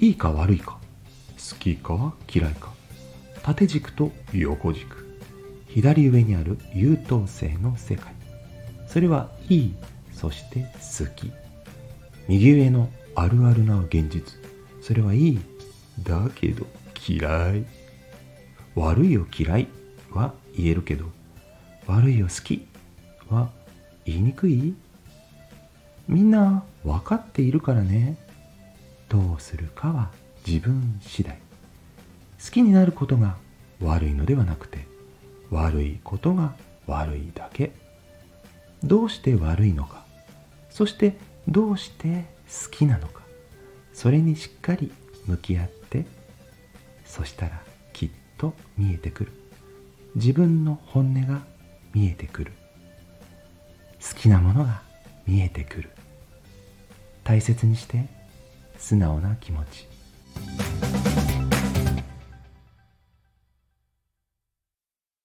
いいか悪いか。好きか嫌いか。縦軸と横軸。左上にある優等生の世界。それはいいそして好き。右上のあるあるな現実。それはいいだけど嫌い。悪いを嫌いは言えるけど。悪いを好きは言いにくい？みんな分かっているからね。どうするかは自分次第。好きになることが悪いのではなくて悪いことが悪いだけ。どうして悪いのかそしてどうして好きなのかそれにしっかり向き合ってそしたらきっと見えてくる。自分の本音が見えてくる。好きなものが見えてくる。大切にして素直な気持ち。